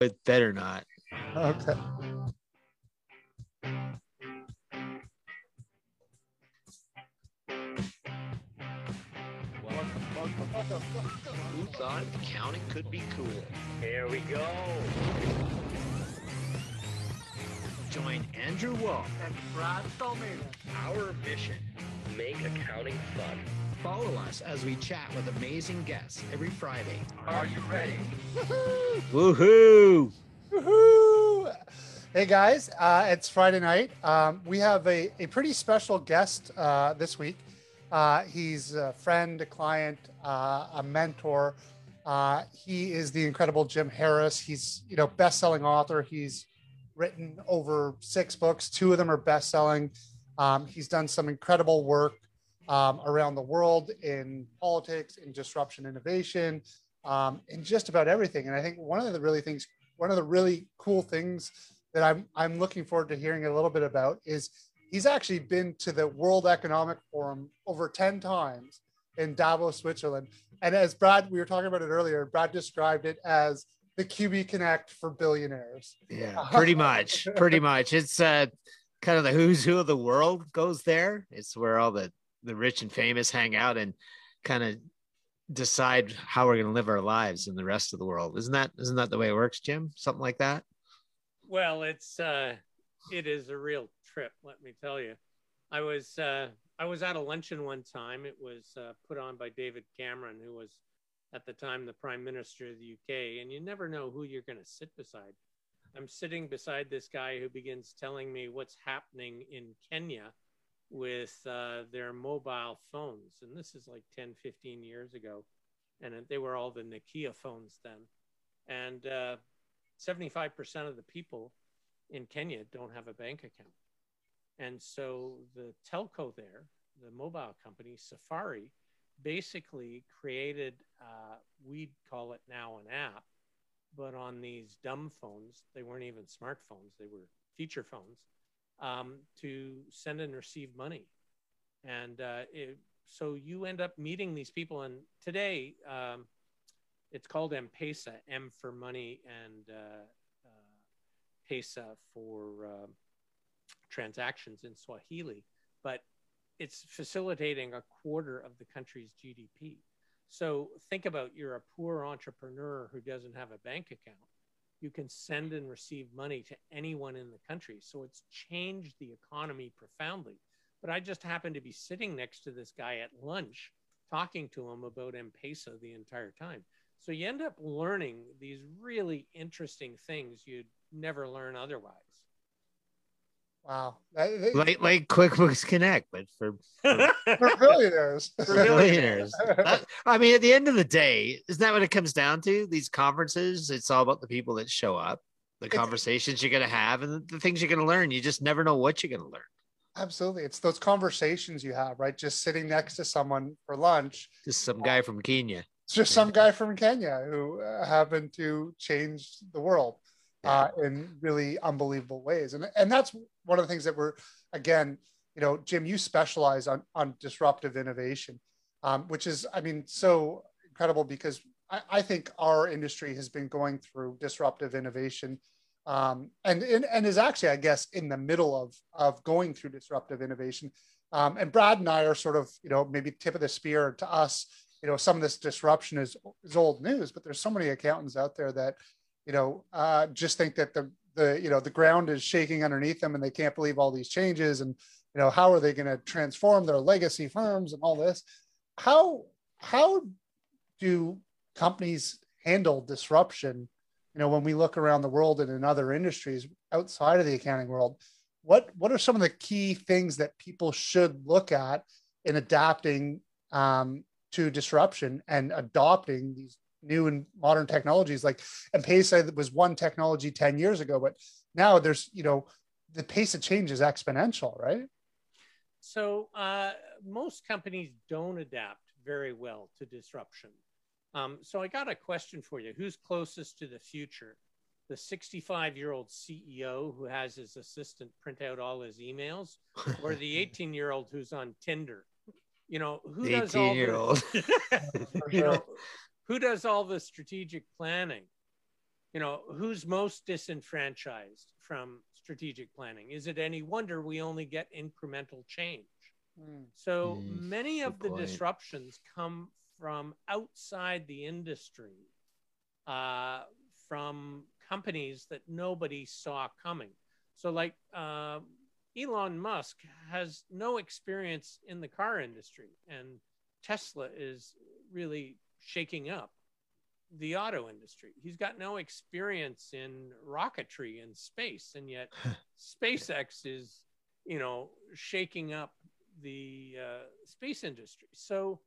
It better not. Okay. Who thought accounting could be cool? Here we go. Join Andrew Wolf. and Brad Dolmena. Our mission. Make accounting fun. Follow us as we chat with amazing guests every Friday. Are you ready? Woohoo! Woohoo! Hey guys, uh, it's Friday night. Um, we have a, a pretty special guest uh, this week. Uh, he's a friend, a client, uh, a mentor. Uh, he is the incredible Jim Harris. He's you know best-selling author. He's written over six books. Two of them are best-selling. Um, he's done some incredible work um, around the world in politics, in disruption innovation, um, in just about everything. And I think one of the really things, one of the really cool things that I'm I'm looking forward to hearing a little bit about is he's actually been to the World Economic Forum over 10 times in Davos, Switzerland. And as Brad, we were talking about it earlier, Brad described it as the QB Connect for billionaires. Yeah, pretty much. Pretty much. It's uh kind of the who's who of the world goes there. It's where all the the rich and famous hang out and kind of decide how we're going to live our lives in the rest of the world. Isn't that isn't that the way it works, Jim? Something like that? Well, it's uh, it is a real trip. Let me tell you. I was uh, I was at a luncheon one time. It was uh, put on by David Cameron, who was at the time the Prime Minister of the UK. And you never know who you're going to sit beside. I'm sitting beside this guy who begins telling me what's happening in Kenya with uh, their mobile phones, and this is like 10, 15 years ago, and they were all the Nokia phones then. And uh, 75% of the people in Kenya don't have a bank account. And so the telco there, the mobile company, Safari, basically created, uh, we'd call it now an app, but on these dumb phones, they weren't even smartphones, they were feature phones, um, to send and receive money. And uh, it, so you end up meeting these people. And today, um, it's called M-Pesa, M for money and uh, uh, Pesa for uh, transactions in Swahili, but it's facilitating a quarter of the country's GDP. So think about you're a poor entrepreneur who doesn't have a bank account. You can send and receive money to anyone in the country. So it's changed the economy profoundly. But I just happened to be sitting next to this guy at lunch talking to him about M-Pesa the entire time. So you end up learning these really interesting things you'd never learn otherwise. Wow. Like like QuickBooks Connect, but for, for for billionaires. billionaires. That- I mean, at the end of the day, isn't that what it comes down to? These conferences, it's all about the people that show up, the It's- conversations you're going to have, and the things you're going to learn. You just never know what you're going to learn. Absolutely. It's those conversations you have, right? Just sitting next to someone for lunch. Just some guy from Kenya. It's just some guy from Kenya who uh, happened to change the world uh, in really unbelievable ways. And, and that's one of the things that we're, again, you know, Jim, you specialize on, on disruptive innovation, um, which is, I mean, so incredible because I, I think our industry has been going through disruptive innovation um, and, and, and is actually, I guess, in the middle of, of going through disruptive innovation. Um, and Brad and I are sort of, you know, maybe tip of the spear to us. You know, some of this disruption is is old news, but there's so many accountants out there that, you know, uh, just think that the the you know the ground is shaking underneath them and they can't believe all these changes and you know how are they going to transform their legacy firms and all this. How how do companies handle disruption you know when we look around the world and in other industries outside of the accounting world what what are some of the key things that people should look at in adapting um, to disruption and adopting these new and modern technologies like M-Pesa was one technology 10 years ago but now there's you know the pace of change is exponential right So uh, most companies don't adapt very well to disruption. Um, so I got a question for you. Who's closest to the future? The 65 year old CEO who has his assistant print out all his emails, or the 18 year old who's on Tinder? You know, who The does all 18-year-old. you know, who does all the strategic planning? you know, who's most disenfranchised from strategic planning? Is it any wonder we only get incremental change? Mm. So Mm, many of the point. disruptions come from outside the industry, uh, from companies that nobody saw coming. So, like uh, Elon Musk has no experience in the car industry, and Tesla is really shaking up the auto industry. He's got no experience in rocketry and space, and yet SpaceX is, you know, shaking up the uh, space industry. So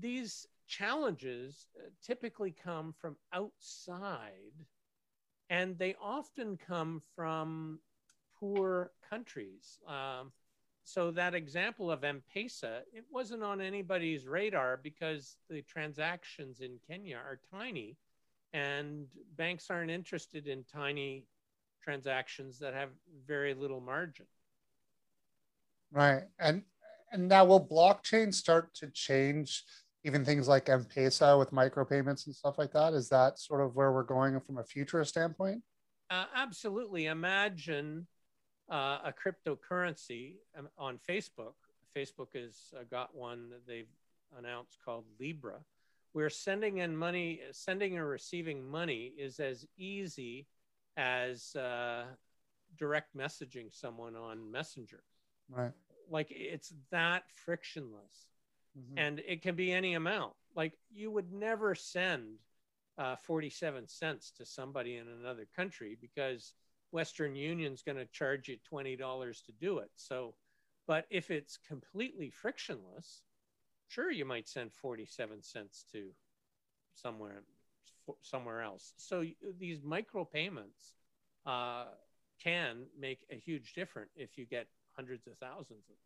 these challenges uh, typically come from outside, and they often come from poor countries. Um, so that example of M-Pesa, it wasn't on anybody's radar because the transactions in Kenya are tiny, and banks aren't interested in tiny transactions that have very little margin. Right. And and now will blockchain start to change even things like M-Pesa with micropayments and stuff like that? Is that sort of where we're going from a future standpoint? Uh, absolutely. Imagine uh, a cryptocurrency um, on Facebook. Facebook has uh, got one that they've announced called Libra, where sending in money, sending or receiving money is as easy as uh, direct messaging someone on Messenger. Right. Like it's that frictionless Mhm. and it can be any amount. Like you would never send uh, 47 cents to somebody in another country because Western Union's going to charge you $20 to do it. So, but if it's completely frictionless, sure, you might send 47 cents to somewhere somewhere else. So these micro payments uh, can make a huge difference if you get hundreds of thousands of them.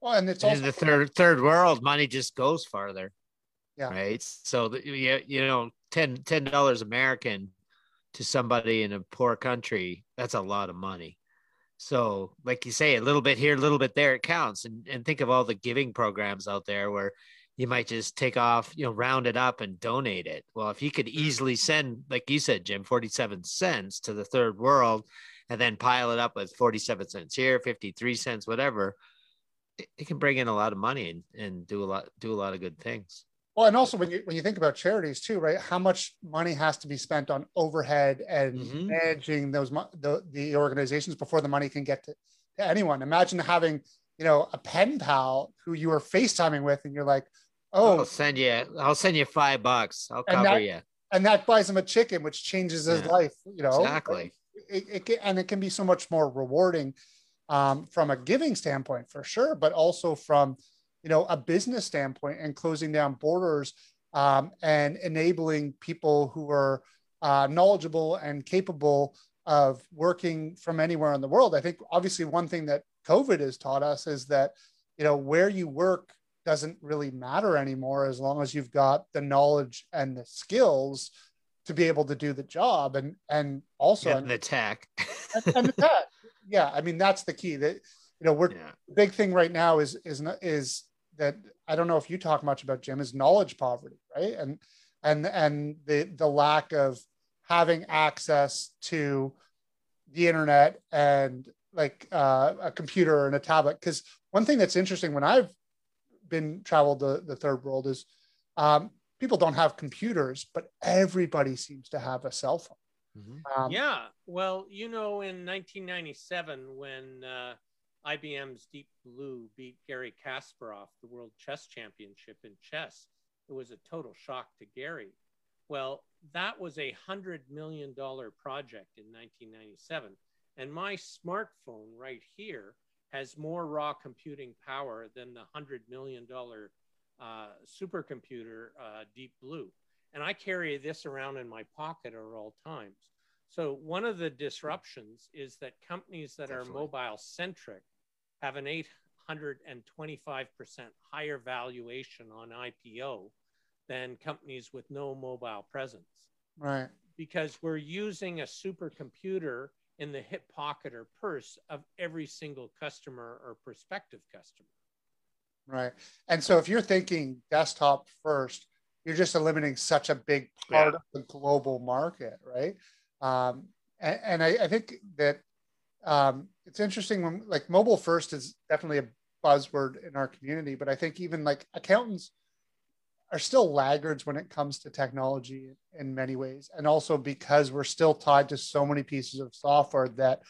Well, and it's in the third third world, money just goes farther. Yeah. Right. So the, you, you know, 10 dollars American to somebody in a poor country, that's a lot of money. So, like you say, a little bit here, a little bit there, it counts. And and think of all the giving programs out there where you might just take off, you know, round it up and donate it. Well, if you could easily send, like you said, Jim, 47 cents to the third world and then pile it up with 47 cents here, 53 cents, whatever, it, it can bring in a lot of money and, and do a lot, do a lot of good things. Well, and also when you when you think about charities too, right? How much money has to be spent on overhead and Mhm. managing those the the organizations before the money can get to, to anyone? Imagine having you know a pen pal who you are FaceTiming with, and you're like, oh, I'll send you, I'll send you five bucks. I'll cover that- you. and that buys him a chicken, which changes his Yeah. life. You know, Exactly. It, it and it can be so much more rewarding um, from a giving standpoint for sure, but also from you know a business standpoint and closing down borders um, and enabling people who are uh, knowledgeable and capable of working from anywhere in the world. I think obviously one thing that COVID has taught us is that you know where you work doesn't really matter anymore as long as you've got the knowledge and the skills to be able to do the job and and also And the tech. and, and the tech. yeah i mean that's the key that you know we're yeah. the big thing right now is is is that i don't know if you talk much about jim is knowledge poverty right and and and the the lack of having access to the internet and like uh, a computer and a tablet because one thing that's interesting when i've been traveled the, the third world is um, people don't have computers but everybody seems to have a cell phone Mhm. um, yeah. Well, you know, in 1997, when uh, IBM's Deep Blue beat Garry Kasparov, the world chess championship in chess, it was a total shock to Garry. Well, that was a $100 million project in 1997. And my smartphone right here has more raw computing power than the $100 million uh, supercomputer uh, Deep Blue and I carry this around in my pocket at all times. So one of the disruptions is that companies that Definitely. are mobile centric have an 825% higher valuation on IPO than companies with no mobile presence right because we're using a supercomputer in the hip pocket or purse of every single customer or prospective customer. Right. And so if you're thinking desktop first, you're just eliminating such a big part of the global market, right? Um, and, and I, I, think that um, it's interesting when like mobile first is definitely a buzzword in our community, but I think even like accountants are still laggards when it comes to technology in many ways. And also because we're still tied to so many pieces of software that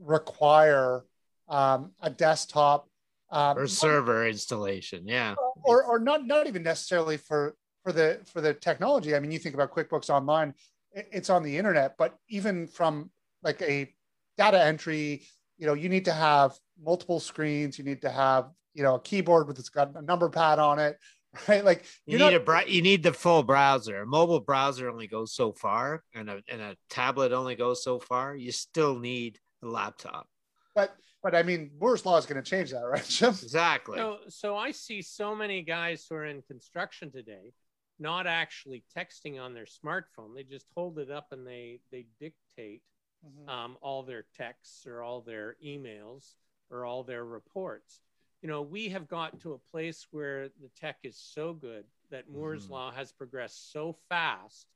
require um, a desktop um, or server installation. Yeah. Or, or not, not even necessarily for, for the, for the technology. I mean, you think about QuickBooks Online, it's on the internet, but even from like a data entry, you know, you need to have multiple screens. You need to have, you know, a keyboard with it's got a number pad on it, right? Like you need not- a you need the full browser. A mobile browser only goes so far, and a and a tablet only goes so far. You still need a laptop. But but I mean, Moore's law is going to change that, right, Jim? Exactly. So so I see so many guys who are in construction today not actually texting on their smartphone. They just hold it up and they they dictate mm-hmm. um, all their texts or all their emails or all their reports. You know, we have got to a place where the tech is so good that Moore's mm-hmm. law has progressed so fast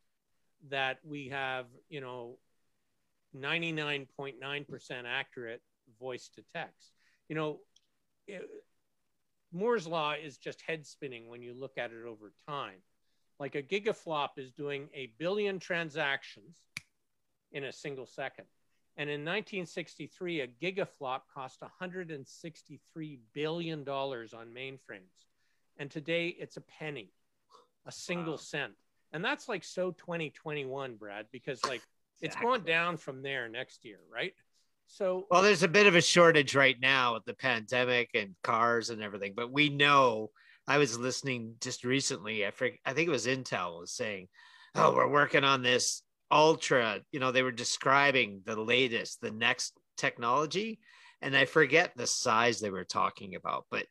that we have, you know, 99.9% accurate voice to text. You know, it, Moore's law is just head spinning when you look at it over time. Like a gigaflop is doing a billion transactions in a single second. And in 1963, a gigaflop cost $163 billion on mainframes. And today it's a penny, a single wow. cent. And that's like so 2021, Brad, because like exactly. it's going down from there next year, right? So, well, there's a bit of a shortage right now with the pandemic and cars and everything, but we know. I was listening just recently. I think I think it was Intel was saying, "Oh, we're working on this ultra you know they were describing the latest the next technology and i forget the size they were talking about but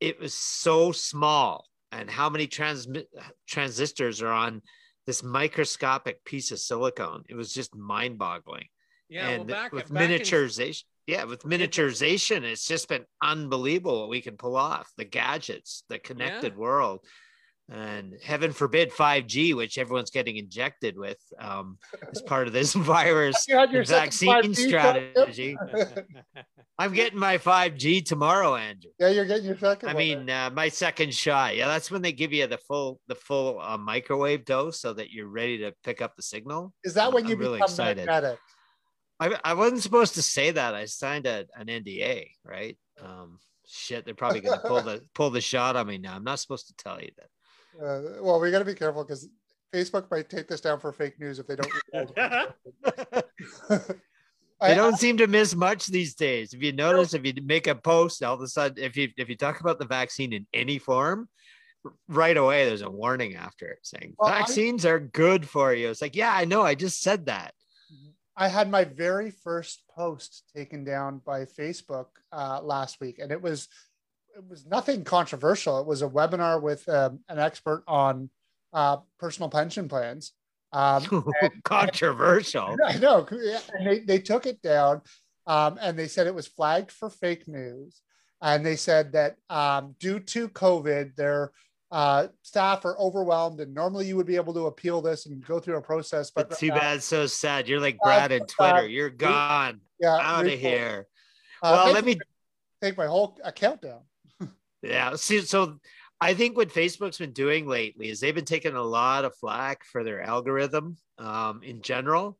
it was so small and how many transistors are on this microscopic piece of silicone. It was just mind-boggling. Yeah and well, back, with back miniaturization in... yeah with miniaturization it's just been unbelievable what we can pull off the gadgets the connected yeah. world and heaven forbid 5G, which everyone's getting injected with um, as part of this virus vaccine strategy. I'm getting my 5G tomorrow, Andrew. Yeah, you're getting your second. I mean, uh, my second shot. Yeah, that's when they give you the full the full uh, microwave dose so that you're ready to pick up the signal. Is that when you I'm become really excited? Magnetic? I, I wasn't supposed to say that. I signed a, an NDA, right? Um, shit, they're probably going to pull the pull the shot on me now. I'm not supposed to tell you that. Uh, well, we got to be careful because Facebook might take this down for fake news if they don't. they don't seem to miss much these days. If you notice, if you make a post, all of a sudden, if you if you talk about the vaccine in any form, right away there's a warning after it saying well, vaccines I, are good for you. It's like, yeah, I know, I just said that. I had my very first post taken down by Facebook uh, last week, and it was it was nothing controversial. It was a webinar with um, an expert on uh, personal pension plans. Um, and, controversial. I know. And they, they took it down um, and they said it was flagged for fake news. And they said that um, due to COVID, their uh, staff are overwhelmed. And normally you would be able to appeal this and go through a process. But, but too uh, bad, so sad. You're like Brad and Twitter. You're gone. Yeah, out of here. Uh, well, let me take my whole account down. Yeah. See, so I think what Facebook's been doing lately is they've been taking a lot of flack for their algorithm um, in general,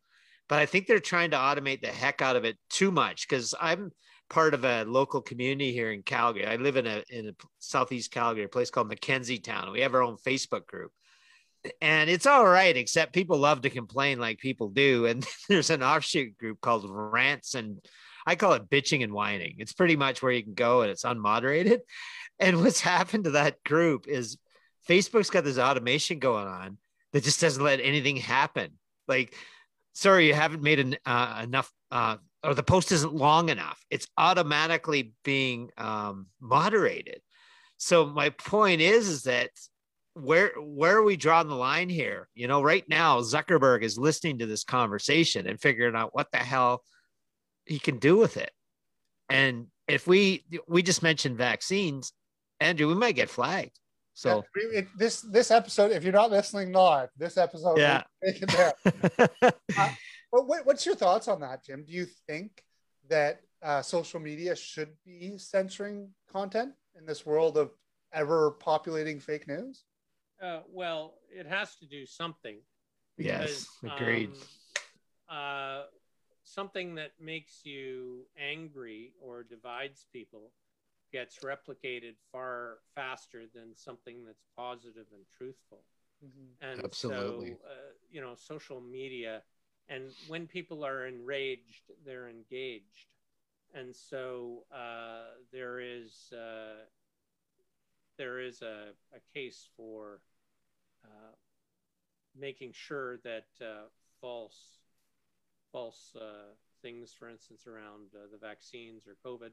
but I think they're trying to automate the heck out of it too much because I'm part of a local community here in Calgary. I live in a in a southeast Calgary, a place called McKenzie Towne. We have our own Facebook group. And it's all right, except people love to complain like people do. And there's an offshoot group called Rants and I call it bitching and whining. It's pretty much where you can go and it's unmoderated. And what's happened to that group is Facebook's got this automation going on that just doesn't let anything happen. Like, sorry, you haven't made an, uh, enough, uh, or the post isn't long enough. It's automatically being um, moderated. So my point is, is that where where are we drawing the line here? You know, right now Zuckerberg is listening to this conversation and figuring out what the hell he can do with it. And if we we just mentioned vaccines, Andrew, we might get flagged. So Yeah, it- this this episode, if you're not listening live, this episode, Yeah. will take it down. But what, what's your thoughts on that, Jim? Do you think that uh, social media should be censoring content in this world of ever populating fake news? Uh, well, it has to do something. yes, agreed. um, uh, something that makes you angry or divides people gets replicated far faster than something that's positive and truthful. And Absolutely. so, uh, you know, social media, and when people are enraged, they're engaged. And so uh, there is uh, there is a, a case for uh, making sure that uh, false false uh, things, for instance, around uh, the vaccines or COVID,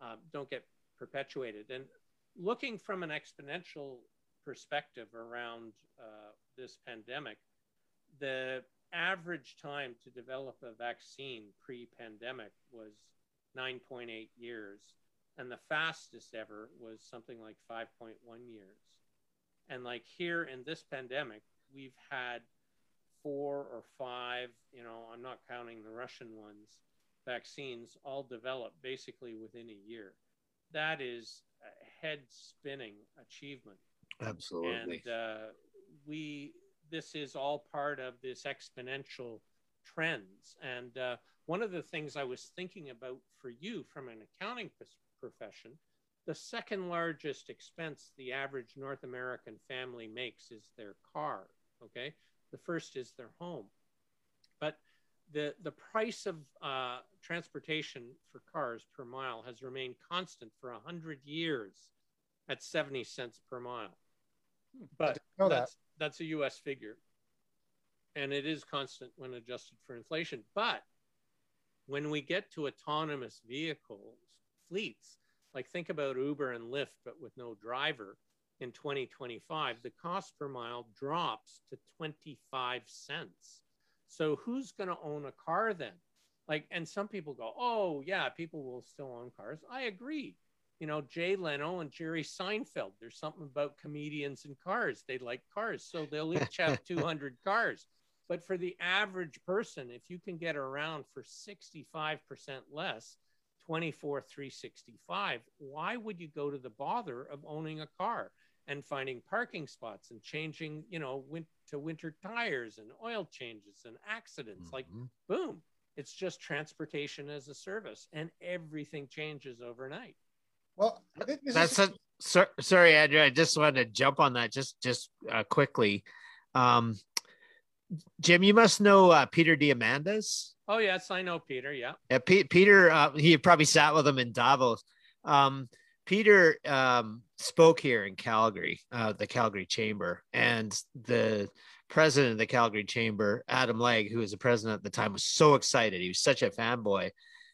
uh, don't get perpetuated. And looking from an exponential perspective around uh, this pandemic, the average time to develop a vaccine pre-pandemic was 9.8 years, and the fastest ever was something like 5.1 years. And like here in this pandemic, we've had four or five, you know, I'm not counting the Russian ones, vaccines all developed basically within a year. That is a head spinning achievement. Absolutely. And uh, we, this is all part of this exponential trends. And uh, one of the things I was thinking about for you from an accounting profession, the second largest expense the average North American family makes is their car. Okay. The first is their home. But the, the price of uh, transportation for cars per mile has remained constant for 100 years at 70 cents per mile. But know that. that's, that's a US figure. And it is constant when adjusted for inflation. But when we get to autonomous vehicles, fleets, like think about Uber and Lyft, but with no driver in 2025, the cost per mile drops to 25 cents. So who's going to own a car then? Like, and some people go, oh, yeah, people will still own cars. I agree. You know, Jay Leno and Jerry Seinfeld, there's something about comedians and cars. They like cars. So they'll each have 200 cars. But for the average person, if you can get around for 65% less, 24 365 why would you go to the bother of owning a car and finding parking spots and changing you know win- to winter tires and oil changes and accidents like Mhm. boom it's just transportation as a service and everything changes overnight Well, this is- That's a sor- sorry, Andrew. I just wanted to jump on that just just uh, quickly. Um, Jim, you must know uh, Peter Diamandis. oh yes i know peter yeah Yeah, Pe- Peter, uh, he probably sat with him in Davos. Um, Peter um, spoke here in Calgary, uh, the Calgary Chamber, and the president of the Calgary Chamber, Adam Legge, who was the president at the time, was so excited. He was such a fanboy,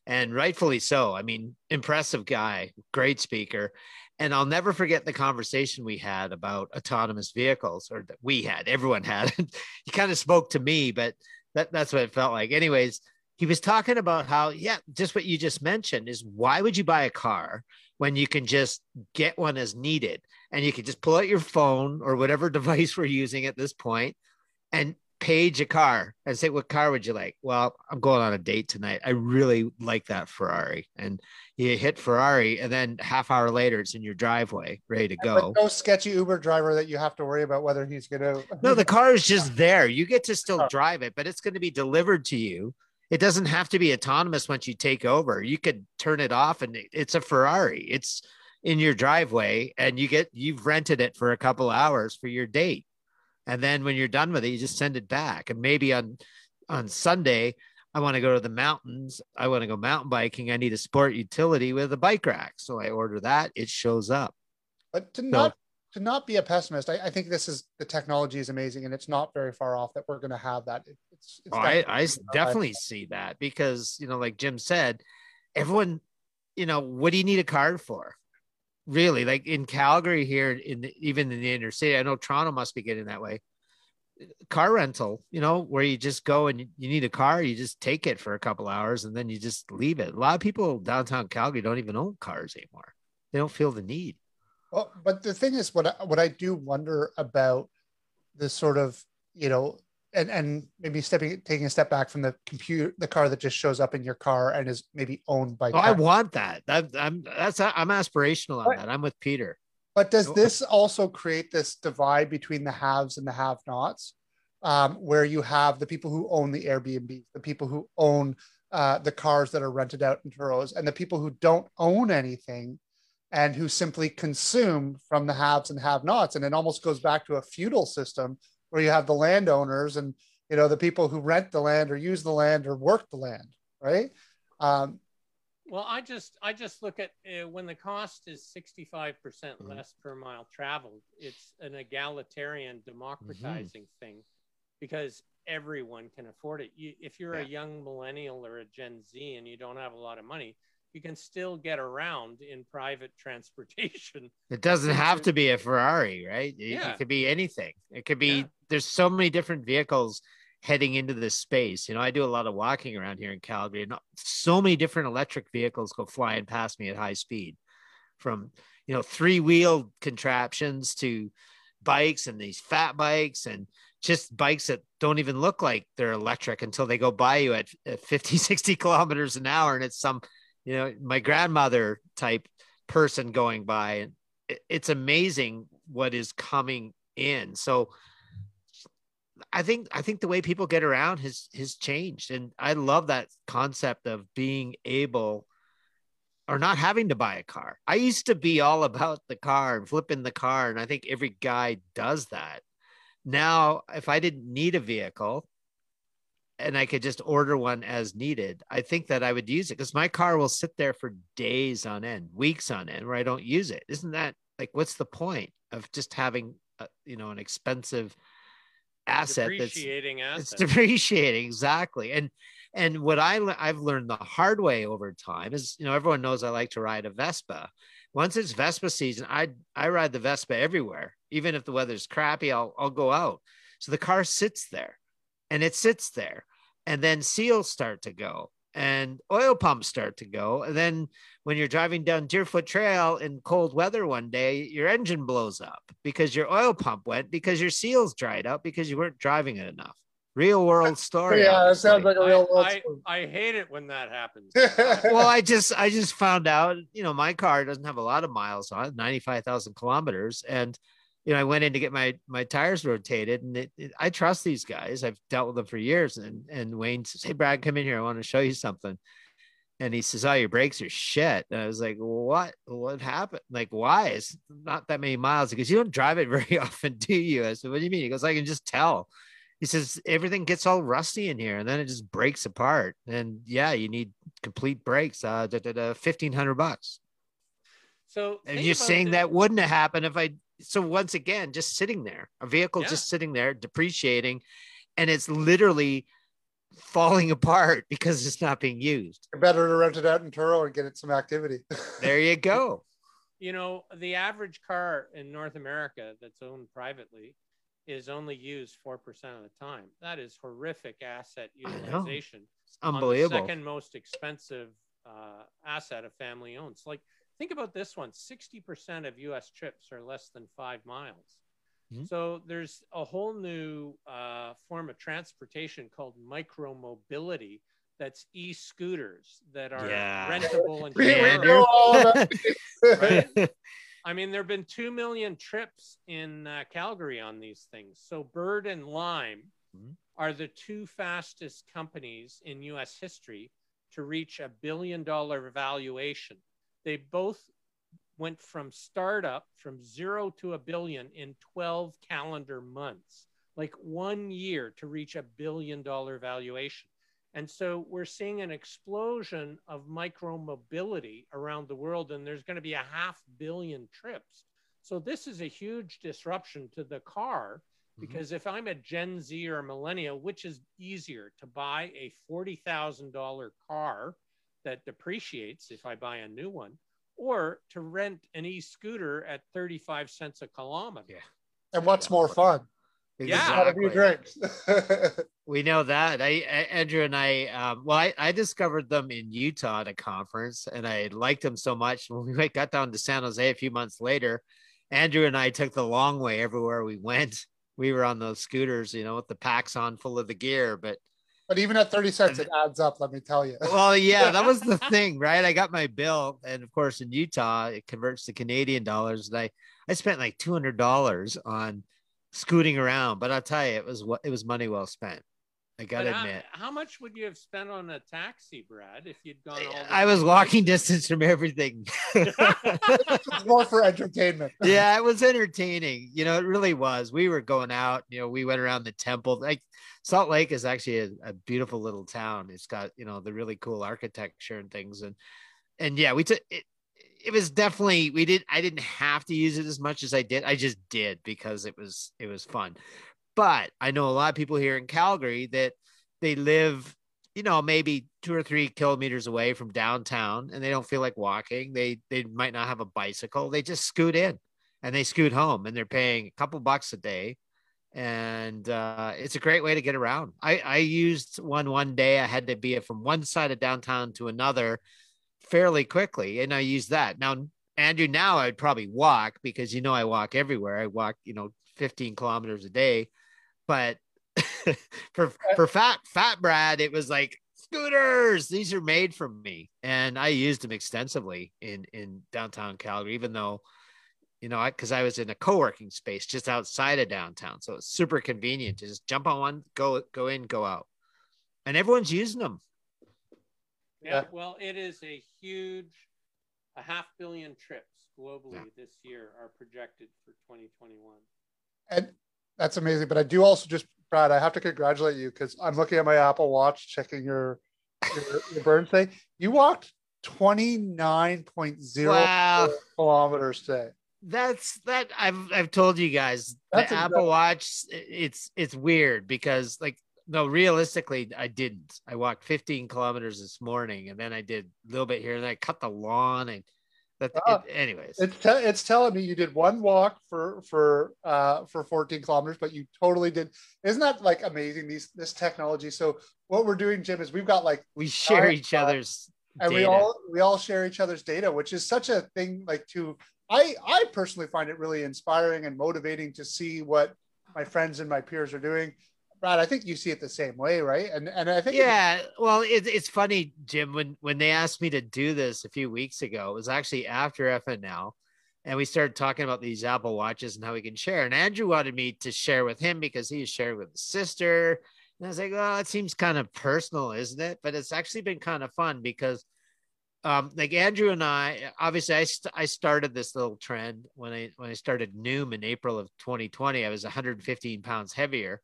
and rightfully so. I mean, impressive guy, great speaker. And I'll never forget the conversation we had about autonomous vehicles, or that we had, everyone had. he kind of spoke to me, but that, that's what it felt like. Anyways, he was talking about how, yeah, just what you just mentioned is why would you buy a car when you can just get one as needed and you can just pull out your phone or whatever device we're using at this point and page a car and say, What car would you like? Well, I'm going on a date tonight. I really like that Ferrari. And you hit Ferrari, and then half hour later, it's in your driveway, ready to but go. no sketchy Uber driver that you have to worry about whether he's going to. No, the car is just there. You get to still drive it, but it's going to be delivered to you. It doesn't have to be autonomous once you take over. You could turn it off and it's a Ferrari. It's in your driveway and you get you've rented it for a couple hours for your date. And then when you're done with it, you just send it back. And maybe on on Sunday, I want to go to the mountains. I want to go mountain biking. I need a sport utility with a bike rack. So I order that. It shows up. But to not to not be a pessimist, I, I think this is the technology is amazing, and it's not very far off that we're going to have that. It- it's, it's Oh, I, definitely- I definitely see that because you know, like Jim said, everyone, you know, what do you need a card for? Really, like in Calgary here, in the, even in the inner city, I know Toronto must be getting that way. Car rental, you know, where you just go and you, you need a car, you just take it for a couple hours and then you just leave it. A lot of people downtown Calgary don't even own cars anymore. They don't feel the need. Well, but the thing is, what I, what I do wonder about this sort of, you know, and and maybe stepping taking a step back from the computer, the car that just shows up in your car and is maybe owned by. Oh, I want that. that I'm that's I'm aspirational on Right. that. I'm with Peter. But does Oh. this also create this divide between the haves and the have-nots, um, where you have the people who own the Airbnb, the people who own uh, the cars that are rented out in Turos, and the people who don't own anything and who simply consume from the haves and have-nots, and it almost goes back to a feudal system where you have the landowners and you know the people who rent the land or use the land or work the land, right? Um, Well, I just I just look at uh, when the cost is 65% Mhm. less per mile traveled. It's an egalitarian democratizing thing because everyone can afford it. You, if you're a young millennial or a Gen Z and you don't have a lot of money, you can still get around in private transportation. It doesn't have to be a Ferrari, right? It, Yeah. it could be anything. It could be Yeah. there's so many different vehicles heading into this space. You know, I do a lot of walking around here in Calgary, and so many different electric vehicles go flying past me at high speed, from you know three wheeled contraptions to bikes and these fat bikes and just bikes that don't even look like they're electric until they go by you at, at 50 60 kilometers an hour and it's some you know my grandmother type person going by and it's amazing what is coming in. So i think i think the way people get around has has changed and i love that concept of being able or not having to buy a car. I used to be all about the car and flipping the car and i think every guy does that. Now if i didn't need a vehicle and I could just order one as needed, I think that I would use it because my car will sit there for days on end, weeks on end, where I don't use it. Isn't that like what's the point of just having, a, you know, an expensive asset that's depreciating it's depreciating exactly and and what i i've learned the hard way over time is you know everyone knows i like to ride a vespa. Once it's vespa season i i ride the vespa everywhere even if the weather's crappy i'll i'll go out. So the car sits there and it sits there and then seals start to go and oil pumps start to go and then when you're driving down deerfoot trail in cold weather one day your engine blows up because your oil pump went because your seals dried up because you weren't driving it enough real world story yeah, it obviously. sounds like a real world I, story. I hate it when that happens. well i just i just found out you know my car doesn't have a lot of miles on it 95000 kilometers and you know i went in to get my my tires rotated and it, it- i trust these guys. I've dealt with them for years and and wayne says hey brad come in here. I want to show you something. And he says oh your brakes are shit. And i was like what? What happened? Like why? It's not that many miles. Because you don't drive it very often do you? I said what do you mean? He goes i can just tell. He says everything gets all rusty in here and then it just breaks apart. And yeah you need complete brakes uh da, da, da, 1500 bucks. So and you're saying that wouldn't have happened if i so once again just sitting there a vehicle Yeah. just sitting there depreciating and it's literally falling apart because it's not being used Better to rent it out in Turo and get it some activity. there you go you know, the average car in North America that's owned privately is only used 4% of the time. That is horrific asset utilization. it's unbelievable second most expensive uh, asset a family owns. Like, think about this one 60% of US trips are less than five miles. Mhm. So there's a whole new uh, form of transportation called micromobility that's e-scooters that are Yeah. rentable and We- we Andrew. know all about Right? I mean, there have been 2 million trips in uh, Calgary on these things. So, Bird and Lime Mhm. are the two fastest companies in US history to reach a billion dollar valuation. They both went from startup from zero to a billion in 12 calendar months, like one year to reach a billion dollar valuation. And so we're seeing an explosion of micro mobility around the world, and there's going to be a half billion trips. So this is a huge disruption to the car mm-hmm. because if I'm a Gen Z or a millennial, which is easier to buy a $40,000 car that depreciates if I buy a new one, or to rent an e scooter at 35 cents a kilometer? Yeah. And what's more fun? Yeah. Got a few drinks. We know that. I, I Andrew and I um well I, I discovered them in Utah at a conference and I liked them so much when we got down to San Jose a few months later. Andrew and I took the long way everywhere we went. We were on those scooters, you know, with the packs on full of the gear, but but even at 30 cents, it adds up, let me tell you. well, yeah, that was the thing, right? I got my bill, and of course, in Utah, it converts to Canadian dollars. And I, I spent like two hundred dollars on scooting around, but I'll tell you, it was what it was money well spent. I gotta But admit, how much would you have spent on a taxi, Brad, if you'd gone all the I was to- walking distance from everything. It's more for entertainment. yeah, it was entertaining. You know, it really was. We were going out. You know, we went around the temple. Like Salt Lake is actually a, a beautiful little town. It's got you know the really cool architecture and things, and and yeah, we took it. It was definitely we did. I didn't have to use it as much as I did. I just did because it was it was fun. But I know a lot of people here in Calgary that they live, you know, maybe two or three kilometers away from downtown, and they don't feel like walking. They they might not have a bicycle. They just scoot in and they scoot home, and they're paying a couple bucks a day, and uh, it's a great way to get around. I I used one one day. I had to be from one side of downtown to another fairly quickly, and I used that. Now, Andrew, now I'd probably walk because you know I walk everywhere. I walk, you know, 15 kilometers a day, but for uh, for fat fat Brad, it was like scooters. These are made for me, and I used them extensively in in downtown Calgary, even though. You know, because I, was in a co-working space just outside of downtown, so it's super convenient to just jump on one, go go in, go out, and everyone's using them. Yeah, Yeah. well, it is a huge, a half billion trips globally Yeah. this year are projected for 2021. And that's amazing. But I do also just, Brad, I have to congratulate you because I'm looking at my Apple Watch, checking your your, your burn thing. You walked 29.0 Wow. kilometers today. that's that I've I've told you guys That's the. Apple Watch it's it's weird because like no realistically I didn't I walked 15 kilometers this morning and then I did a little bit here and I cut the lawn and that Ah, it, anyways It's te- it's telling me you did one walk for for uh for 14 kilometers, but you totally did. Isn't that like amazing? These this technology. So what we're doing, Jim, is we've got like we share each uh, other's and we all we all share each other's data which is such a thing like to i i personally find it really inspiring and motivating to see what my friends and my peers are doing brad i think you see it the same way right and and i think yeah well it, it's funny jim when when they asked me to do this a few weeks ago it was actually after fnl and we started talking about these apple watches and how we can share and andrew wanted me to share with him because he shared with his sister and i was like well it seems kind of personal isn't it but it's actually been kind of fun because um, like Andrew and I, obviously, I, st- I started this little trend when I when I started Noom in April of 2020. I was 115 pounds heavier,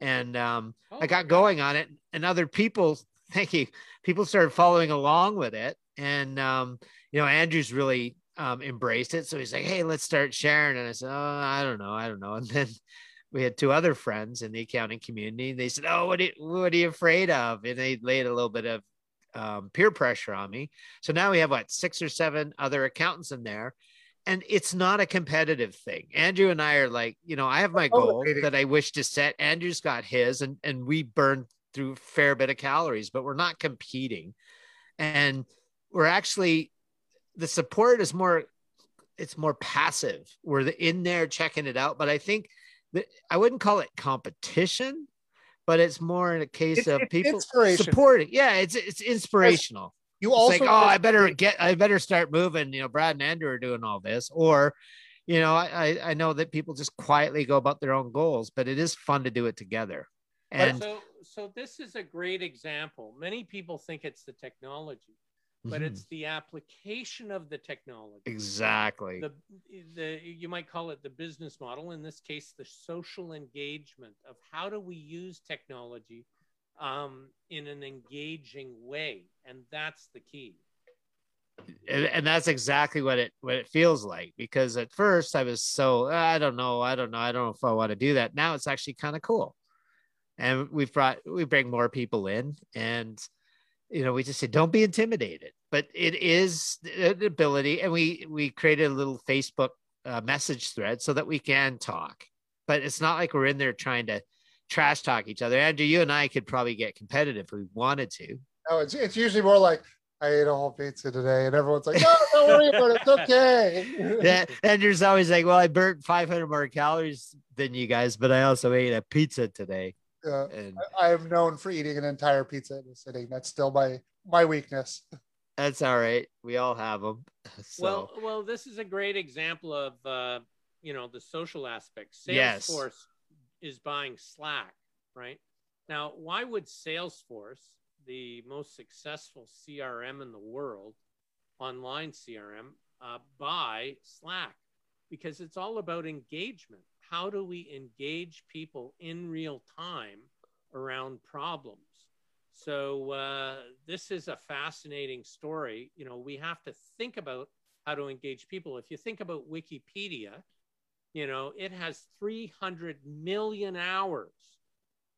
and um, Oh I got going on it, and other people, thank you, people started following along with it, and um, you know, Andrew's really um, embraced it, so he's like, "Hey, let's start sharing," and I said, "Oh, I don't know, I don't know," and then we had two other friends in the accounting community, and they said, "Oh, what are you, what are you afraid of?" And they laid a little bit of um, peer pressure on me. So now we have what six or seven other accountants in there. And it's not a competitive thing. Andrew and I are like, you know, I have my oh, goal that I wish to set. Andrew's got his, and and we burn through a fair bit of calories, but we're not competing. And we're actually the support is more it's more passive. We're in there checking it out. But I think that I wouldn't call it competition, but it's more in a case It's- of people supporting. Yeah, it's it's inspirational. You It's also like, oh, I better get, I better start moving. You know, Brad and Andrew are doing all this, or, you know, I I- I know that people just quietly go about their own goals, but it is fun to do it together. And so so this is a great example. Many people think it's the technology, but Mhm. it's the application of the technology. exactly The, the you might call it the business model. In this case, the social engagement of how do we use technology um, in an engaging way, and that's the key. and, and that's exactly what it what it feels like. Because at first I was so I don't know I don't know I don't know if I want to do that. Now it's actually kind of cool. And we've brought we bring more people in and you know we just say don't be intimidated. But it is an ability and we we created a little Facebook uh, message thread so that we can talk. But it's not like we're in there trying to trash talk each other. Andrew, you and I could probably get competitive if we wanted to. No, it's it's usually more like I ate a whole pizza today, and everyone's like, "No, don't worry about it. It's okay." Yeah, Andrew's always like, "Well, I burnt 500 more calories than you guys, but I also ate a pizza today." Yeah. And I am known for eating an entire pizza in a sitting. That's still my my weakness. that's all right. We all have them. So, Well, well, this is a great example of uh, you know the social aspect. Yes. Is buying Slack, right? Now, why would Salesforce, the most successful CRM in the world, online CRM, uh, buy Slack? Because it's all about engagement. How do we engage people in real time around problems? So uh, this is a fascinating story. You know, we have to think about how to engage people. If you think about Wikipedia, you know, it has 300 million hours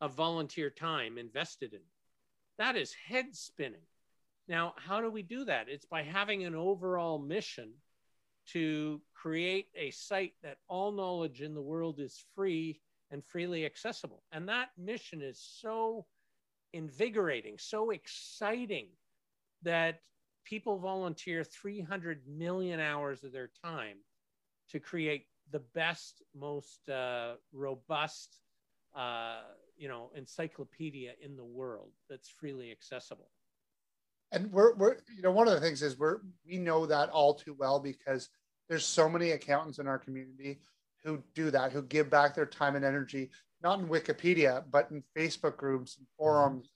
of volunteer time invested in. it. That is head spinning. Now, how do we do that? It's by having an overall mission to create a site that all knowledge in the world is free and freely accessible. And that mission is so invigorating, so exciting that people volunteer 300 million hours of their time to create the best, most uh, robust, uh, you know, encyclopedia in the world that's freely accessible. and we're we're you know one of the things is we're we know that all too well because there's so many accountants in our community who do that who give back their time and energy not in wikipedia but in facebook groups and forums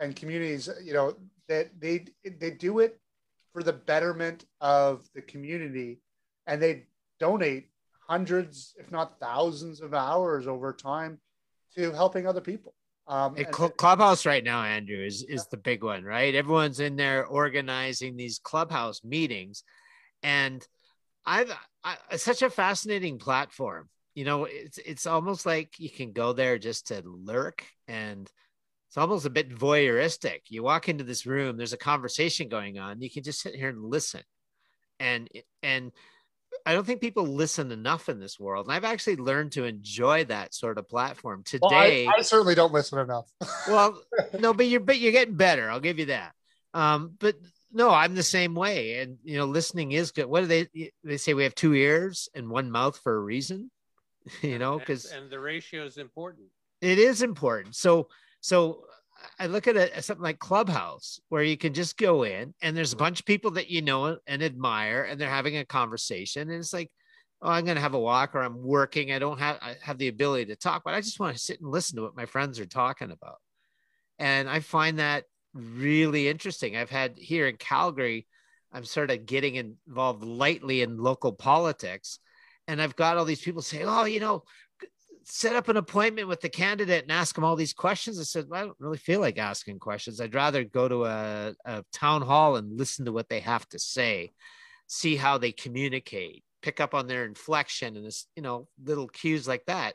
and communities you know that they they do it for the betterment of the community and they donate hundreds if not thousands of hours over time to helping other people um, And and- Cl- Clubhouse right now, Andrew, is is the big one, right? Everyone's in there organizing these clubhouse meetings, and I've I, it's such a fascinating platform. You know, it's it's almost like you can go there just to lurk, and it's almost a bit voyeuristic. You walk into this room, there's a conversation going on, you can just sit here and listen, and and I don't think people listen enough in this world, and I've actually learned to enjoy that sort of platform well, I- today. I, certainly don't listen enough. Well no but you're but you're getting better i'll give you that. Um but no i'm the same way and you know listening is good. What do they they say we have two ears and one mouth for a reason? You know And- because and the ratio is important. it is important. So so i look at it as something like clubhouse where you can just go in and there's a bunch of people that you know and admire and they're having a conversation and it's like oh i'm going to have a walk or i'm working i don't have i have the ability to talk but i just want to sit and listen to what my friends are talking about. And i find that really interesting. I've had here in calgary i'm sort of getting involved lightly in local politics and i've got all these people say oh you know set up an appointment with the candidate and ask them all these questions. I said, well, I don't really feel like asking questions. I'd rather go to a, a town hall and listen to what they have to say, see how they communicate, pick up on their inflection and this, you know, little cues like that.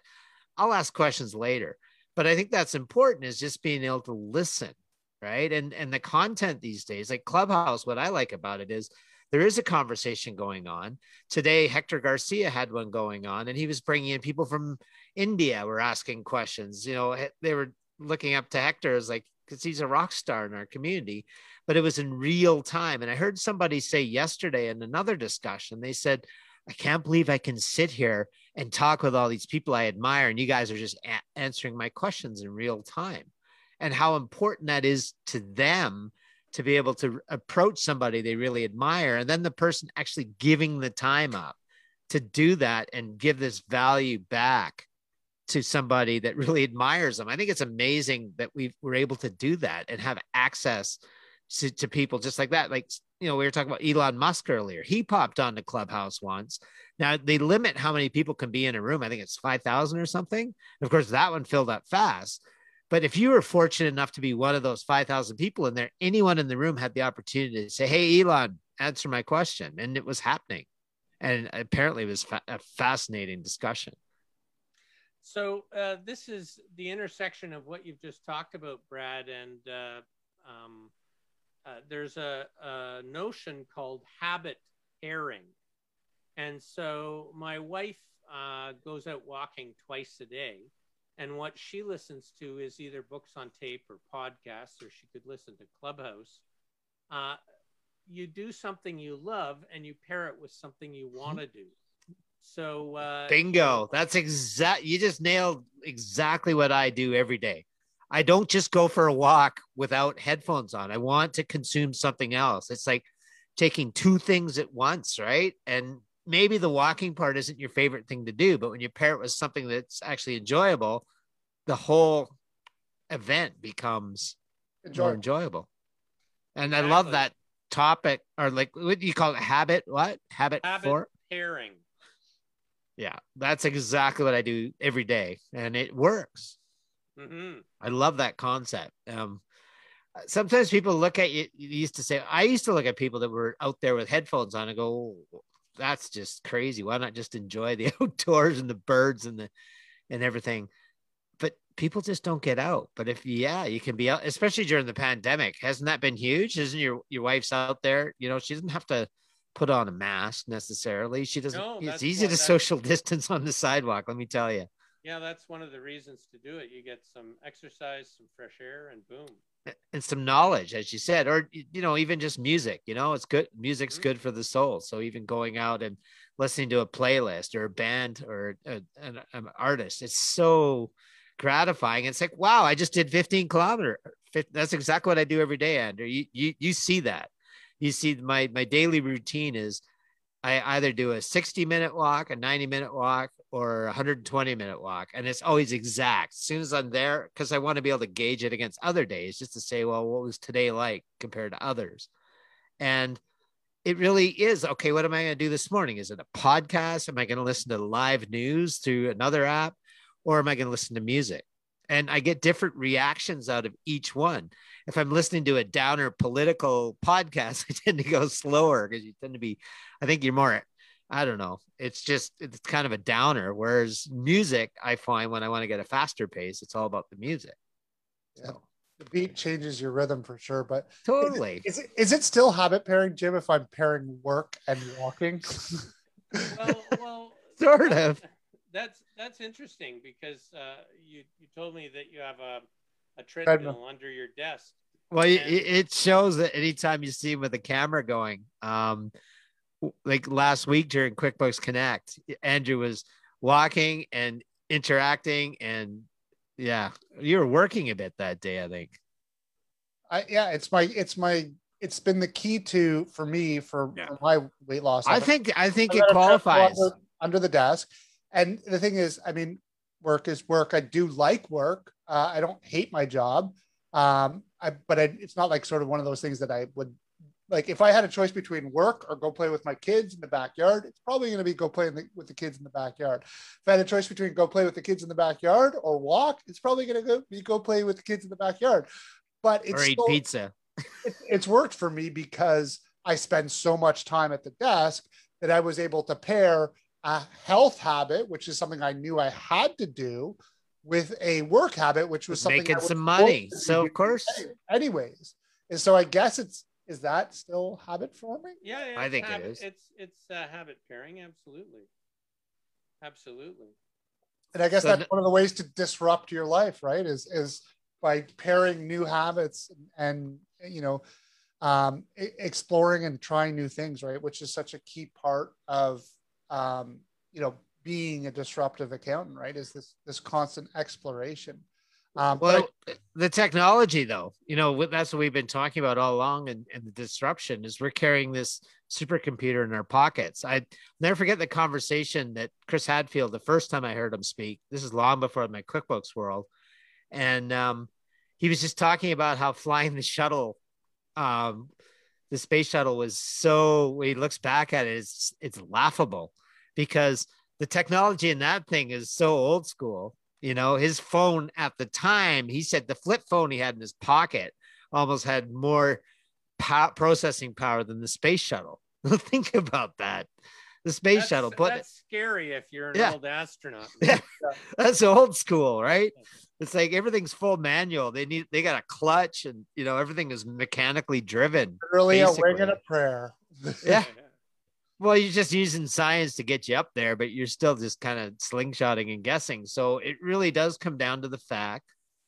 I'll ask questions later. But I think that's important is just being able to listen, right? And and the content these days, like Clubhouse, what I like about it is there is a conversation going on. Today, Hector Garcia had one going on, and he was bringing in people from India were asking questions. You know, they were looking up to Hector as like because he's a rock star in our community, but it was in real time. And I heard somebody say yesterday in another discussion, they said, "I can't believe I can sit here and talk with all these people I admire, and you guys are just a- answering my questions in real time." And how important that is to them to be able to approach somebody they really admire, and then the person actually giving the time up to do that and give this value back to somebody that really admires them. I think it's amazing that we were able to do that and have access to, to people just like that. Like, you know, we were talking about Elon Musk earlier. He popped on the clubhouse once. Now they limit how many people can be in a room. I think it's 5,000 or something. Of course, that one filled up fast. But if you were fortunate enough to be one of those 5,000 people in there, anyone in the room had the opportunity to say, Hey, Elon, answer my question. And it was happening. And apparently it was fa- a fascinating discussion. So uh, this is the intersection of what you've just talked about, Brad, and uh, um, uh, there's a, a notion called habit pairing. And so my wife uh, goes out walking twice a day, and what she listens to is either books on tape or podcasts, or she could listen to Clubhouse. Uh, you do something you love, and you pair it with something you want to do. So uh, Bingo. That's exact. You just nailed exactly what I do every day. I don't just go for a walk without headphones on. I want to consume something else. It's like taking two things at once, right? And maybe the walking part isn't your favorite thing to do, but when you pair it with something that's actually enjoyable, the whole event becomes Enjoy. more enjoyable. And I love that topic or like what do you call it? Habit? What? Habit, habit four? pairing. Yeah, that's exactly what I do every day, and it works. hmm I love that concept. Um, sometimes people look at you. You used to say, I used to look at people that were out there with headphones on and go, "Oh, "That's just crazy. Why not just enjoy the outdoors and the birds and the and everything?" But people just don't get out. But if yeah, you can be out, especially during the pandemic. Hasn't that been huge? Isn't your your wife's out there? You know, she doesn't have to put on a mask necessarily. She doesn't. No, it's easy to social distance on the sidewalk. Let me tell you. Yeah, that's one of the reasons to do it. You get some exercise, some fresh air, and boom. And some knowledge as you said or you know even just music you know it's good music's Mhm. good for the soul. So even going out and listening to a playlist or a band or a, an, an artist it's so gratifying. It's like wow i just did 15 kilometer that's exactly what i do every day andrew. You you, you see that. You see my my daily routine is I either do a 60 minute walk, a 90 minute walk, or 120 minute walk. And it's always exact. As soon as I'm there, because I want to be able to gauge it against other days, just to say, well, what was today like compared to others? And it really is okay. What am I going to do this morning? Is it a podcast? Am I going to listen to live news through another app? Or am I going to listen to music? And I get different reactions out of each one. If I'm listening to a downer political podcast, I tend to go slower because you tend to be I think you're more, I don't know. It's just, it's kind of a downer. Whereas music, I find when I want to get a faster pace, it's all about the music. Yeah. So, The beat changes your rhythm for sure. But totally. is it, is it still habit pairing, Jim, if I'm pairing work and walking? Well, well, Sort of. That's that's interesting because uh, you you told me that you have a a treadmill Treadmill. under your desk. Well, it, And- it shows that anytime you see him with the camera going, um, like last week during QuickBooks Connect, Andrew was walking and interacting, and yeah, you were working a bit that day, I think. I, yeah, it's my, it's my, it's been the key to for me for, Yeah. for my weight loss. I I've- think I think I've it got a treadmill qualifies. under, under the desk. And the thing is, I mean, work is work. I do like work. Uh, I don't hate my job. Um, I, but I, it's not like sort of one of those things that I would like. If I had a choice between work or go play with my kids in the backyard, it's probably going to be go play in the, with the kids in the backyard. If I had a choice between go play with the kids in the backyard or walk, it's probably going to be go play with the kids in the backyard. But it's or eat still- pizza. it, it's worked for me because I spend so much time at the desk that I was able to pair a health habit, which is something I knew I had to do, with a work habit, which was something making some money. So of course, anyways. And so I guess it's is that still habit forming? Yeah, yeah I think it habit, is. It's it's uh, habit pairing, absolutely, absolutely. And I guess So that's n- one of the ways to disrupt your life, right? Is is by pairing new habits and, you know, um, exploring and trying new things, right? Which is such a key part of, um, you know, being a disruptive accountant, right? Is this this constant exploration? Um, but well, the technology though, you know, that's what we've been talking about all along, and, and the disruption is we're carrying this supercomputer in our pockets. I never forget the conversation that Chris Hadfield, the first time I heard him speak. This is long before my QuickBooks world, and um, he was just talking about how flying the shuttle, um, the space shuttle was so. When he looks back at it, it's it's laughable because the technology in that thing is so old school. You know, his phone at the time, he said the flip phone he had in his pocket almost had more pow- processing power than the space shuttle. Think about that. The space That's, shuttle, but that's scary if you're an Yeah. old astronaut. Yeah. that's old school, right? It's like everything's full manual. They need they got a clutch and you know everything is mechanically driven. really a wing and a prayer. Yeah. Well, you're just using science to get you up there, but you're still just kind of slingshotting and guessing. So it really does come down to the fact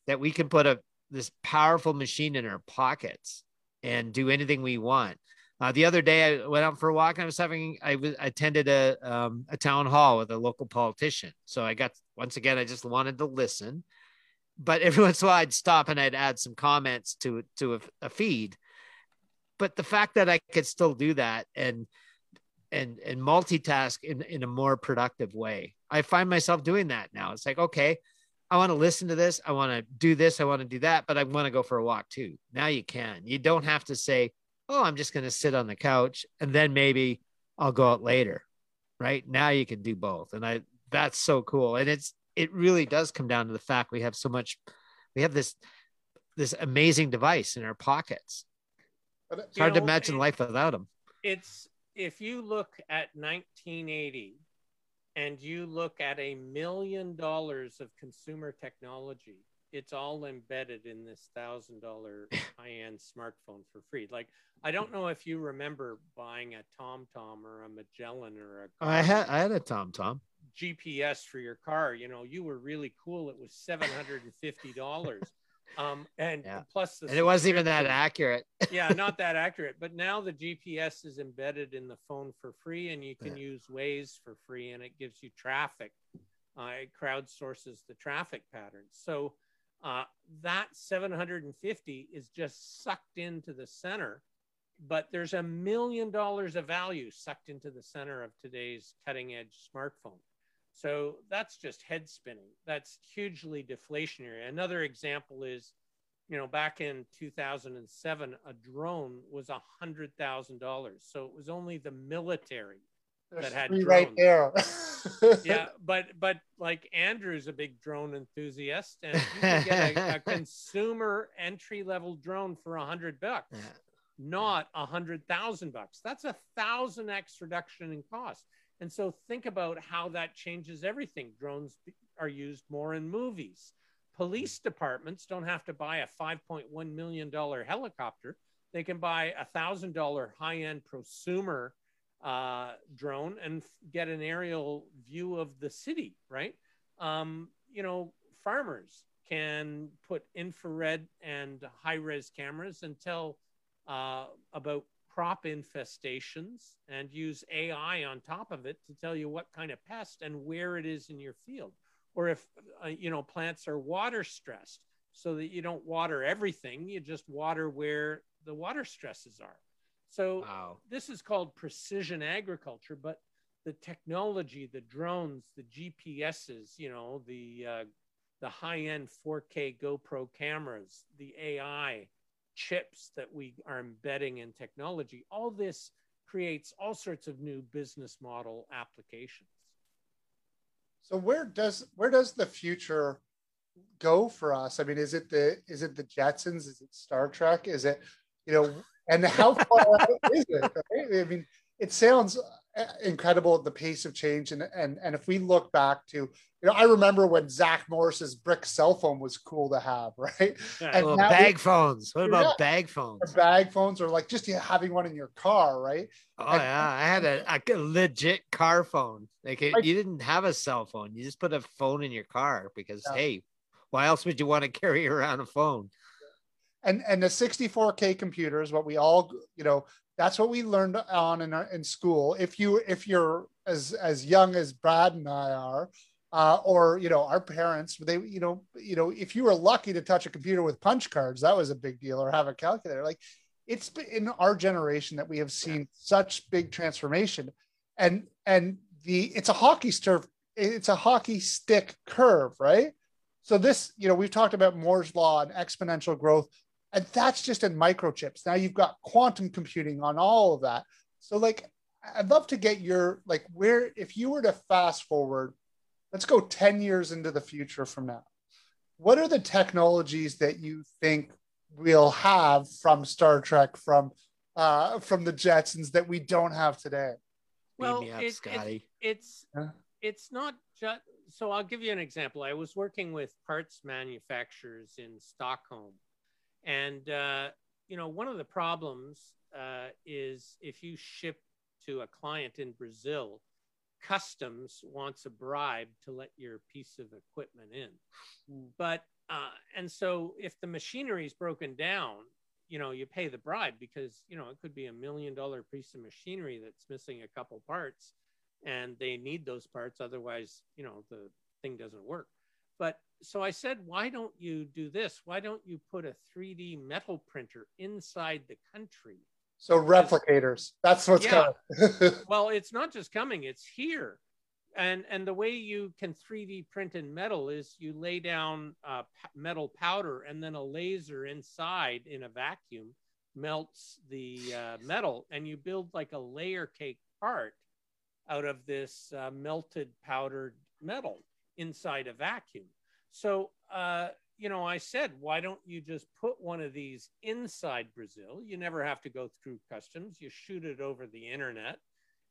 that we can put a this powerful machine in our pockets and do anything we want. Uh, the other day, I went out for a walk and I was having, I was attended a um, a town hall with a local politician. So I got once again, I just wanted to listen, but every once in a while, I'd stop and I'd add some comments to to a, a feed. But the fact that I could still do that and and and multitask in in a more productive way, I find myself doing that now. It's like okay, I want to listen to this. I want to do this. I want to do that, but I want to go for a walk too. Now you can. You don't have to say, oh, I'm just going to sit on the couch and then maybe I'll go out later. Right now you can do both. And I, that's so cool. And it's, it really does come down to the fact we have so much, we have this, this amazing device in our pockets. It's hard You to imagine it- life without them. it's if you look at 1980 and you look at a million dollars of consumer technology it's all embedded in this thousand dollar high-end smartphone for free. Like i don't know if you remember buying a tomtom or a magellan or a I had, I had a Tom Tom. gps for your car. You know you were really cool. It was $750 um and Yeah. plus the And it wasn't even that accurate. yeah, not that accurate. But now the GPS is embedded in the phone for free, and you can use Waze for free, and it gives you traffic. Uh, it crowdsources the traffic patterns. So uh, that 750 is just sucked into the center, but there's a million dollars of value sucked into the center of today's cutting edge smartphone. So that's just head spinning. That's hugely deflationary. Another example is you know, back in 2007, a drone was a hundred thousand dollars. So it was only the military. there's that had three right drones. there. Yeah, but but like Andrew's a big drone enthusiast, and you can get a, a consumer entry level drone for a hundred bucks, Yeah. not a hundred thousand bucks. That's a thousand x reduction in cost. And so think about how that changes everything. Drones are used more in movies police departments don't have to buy a $5.1 million helicopter. They can buy a thousand dollar high end prosumer uh, drone and get an aerial view of the city, right? Um, you know, farmers can put infrared and high res cameras and tell uh, about crop infestations and use AI on top of it to tell you what kind of pest and where it is in your field or if uh, you know plants are water stressed so that you don't water everything you just water where the water stresses are so Wow. this is called precision agriculture but the technology the drones the gps's you know the uh, the high-end 4k gopro cameras the ai chips that we are embedding in technology all this creates all sorts of new business model applications So where does where does the future go for us? I mean, is it the is it the Jetsons? Is it Star Trek? Is it you know? And how far out is it? Right? I mean, it sounds incredible the pace of change, and and and if we look back to you know, I remember when Zach Morris's brick cell phone was cool to have, right? And Well, now bag phones. What about Yeah. bag phones? bag phones, or like just having one in your car, right? Oh yeah, I had a, a legit car phone. Like it, Like- you didn't have a cell phone. You just put a phone in your car because Yeah. hey, why else would you want to carry around a phone? and and the 64k computer is what we all you know that's what we learned on in, our, in school. If you if you're as as young as brad and i are uh, or you know our parents they you know you know if you were lucky to touch a computer with punch cards that was a big deal or have a calculator. Like it's in our generation that we have seen such big transformation. And and the it's a hockey stick it's a hockey stick curve right? So this you know we've talked about moore's law and exponential growth and that's just in microchips. Now you've got quantum computing on all of that. So like i'd love to get your like where if you were to fast forward let's go 10 years into the future from now. What are the technologies that you think we'll have from star trek from uh from the jetsons that we don't have today? Beam well me up, it- it- Scotty. it's Huh? it's not just so i'll give you an example. I was working with parts manufacturers in stockholm and uh, you know one of the problems uh, is if you ship to a client in Brazil, customs wants a bribe to let your piece of equipment in. Mm. But uh, and so if the machinery is broken down, you know, you pay the bribe because you know it could be a million dollar piece of machinery that's missing a couple parts, and they need those parts. Otherwise, you know, the thing doesn't work. But so I said, why don't you do this? Why don't you put a 3D metal printer inside the country? So replicators. That's what's Yeah. coming. Well, it's not just coming, it's here. And, and the way you can 3D print in metal is you lay down uh, metal powder and then a laser inside in a vacuum melts the uh, metal and you build like a layer cake part out of this uh, melted powdered metal inside a vacuum. So, uh, you know, I said, why don't you just put one of these inside Brazil? You never have to go through customs. You shoot it over the internet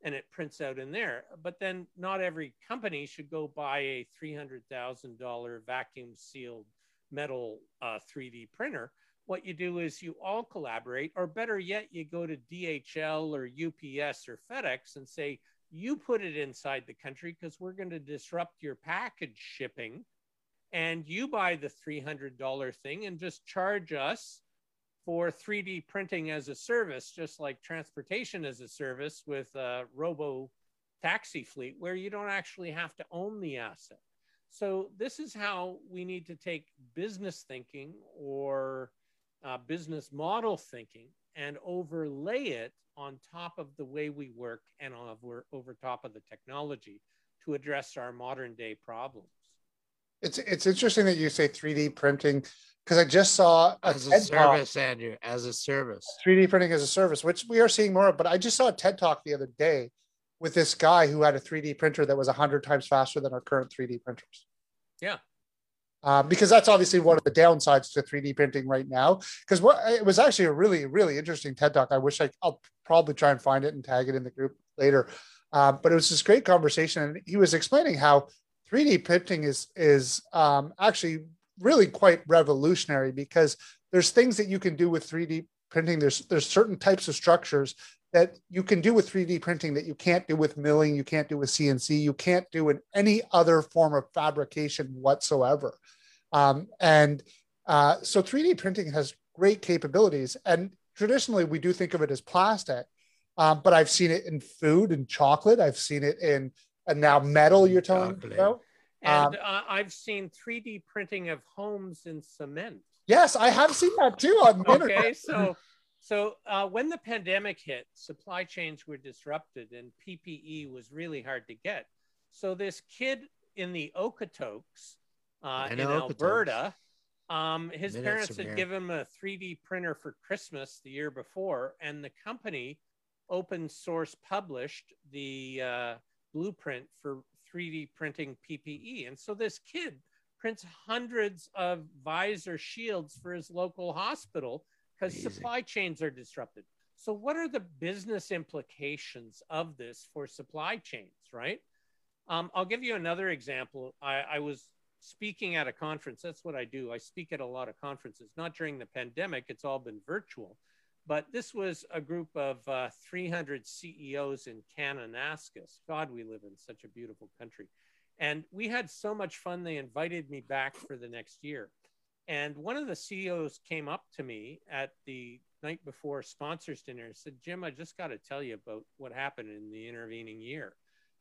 and it prints out in there. But then not every company should go buy a $300,000 vacuum sealed metal uh, 3D printer. What you do is you all collaborate, or better yet, you go to DHL or UPS or FedEx and say, you put it inside the country because we're going to disrupt your package shipping and you buy the $300 thing and just charge us for 3D printing as a service, just like transportation as a service with a robo taxi fleet, where you don't actually have to own the asset. So, this is how we need to take business thinking or uh, business model thinking and overlay it on top of the way we work and over, over top of the technology to address our modern day problems. It's it's interesting that you say 3D printing because I just saw a As a TED talk, service, Andrew, as a service. 3D printing as a service, which we are seeing more of. But I just saw a TED talk the other day with this guy who had a 3D printer that was 100 times faster than our current 3D printers. Yeah. Uh, because that's obviously one of the downsides to 3D printing right now. Because what it was actually a really, really interesting TED talk. I wish I, I'll probably try and find it and tag it in the group later. Uh, but it was this great conversation, and he was explaining how 3D printing is is um, actually really quite revolutionary because there's things that you can do with 3D printing. There's there's certain types of structures that you can do with 3D printing that you can't do with milling, you can't do with CNC, you can't do in any other form of fabrication whatsoever. Um, and uh, so 3D printing has great capabilities. And traditionally, we do think of it as plastic, um, but I've seen it in food and chocolate. I've seen it in and now metal. You're telling me Chocolate. about? Um, And uh, I've seen 3D printing of homes in cement. Yes, I have seen that too on the internet. Okay, so so uh, when the pandemic hit, supply chains were disrupted and PPE was really hard to get. So this kid in the Okotoks uh, in Okotoks. Alberta, um, his Minutes parents had here. given him a 3D printer for Christmas the year before, and the company open source published the uh, blueprint for 3D printing PPE. And so this kid prints hundreds of visor shields for his local hospital because supply chains are disrupted. So, what are the business implications of this for supply chains, right? Um, I'll give you another example. I, I was speaking at a conference. That's what I do. I speak at a lot of conferences, not during the pandemic, it's all been virtual. But this was a group of uh, 300 CEOs in Kananaskis. God, we live in such a beautiful country. And we had so much fun, they invited me back for the next year. And one of the CEOs came up to me at the night before sponsors dinner and said, Jim, I just got to tell you about what happened in the intervening year.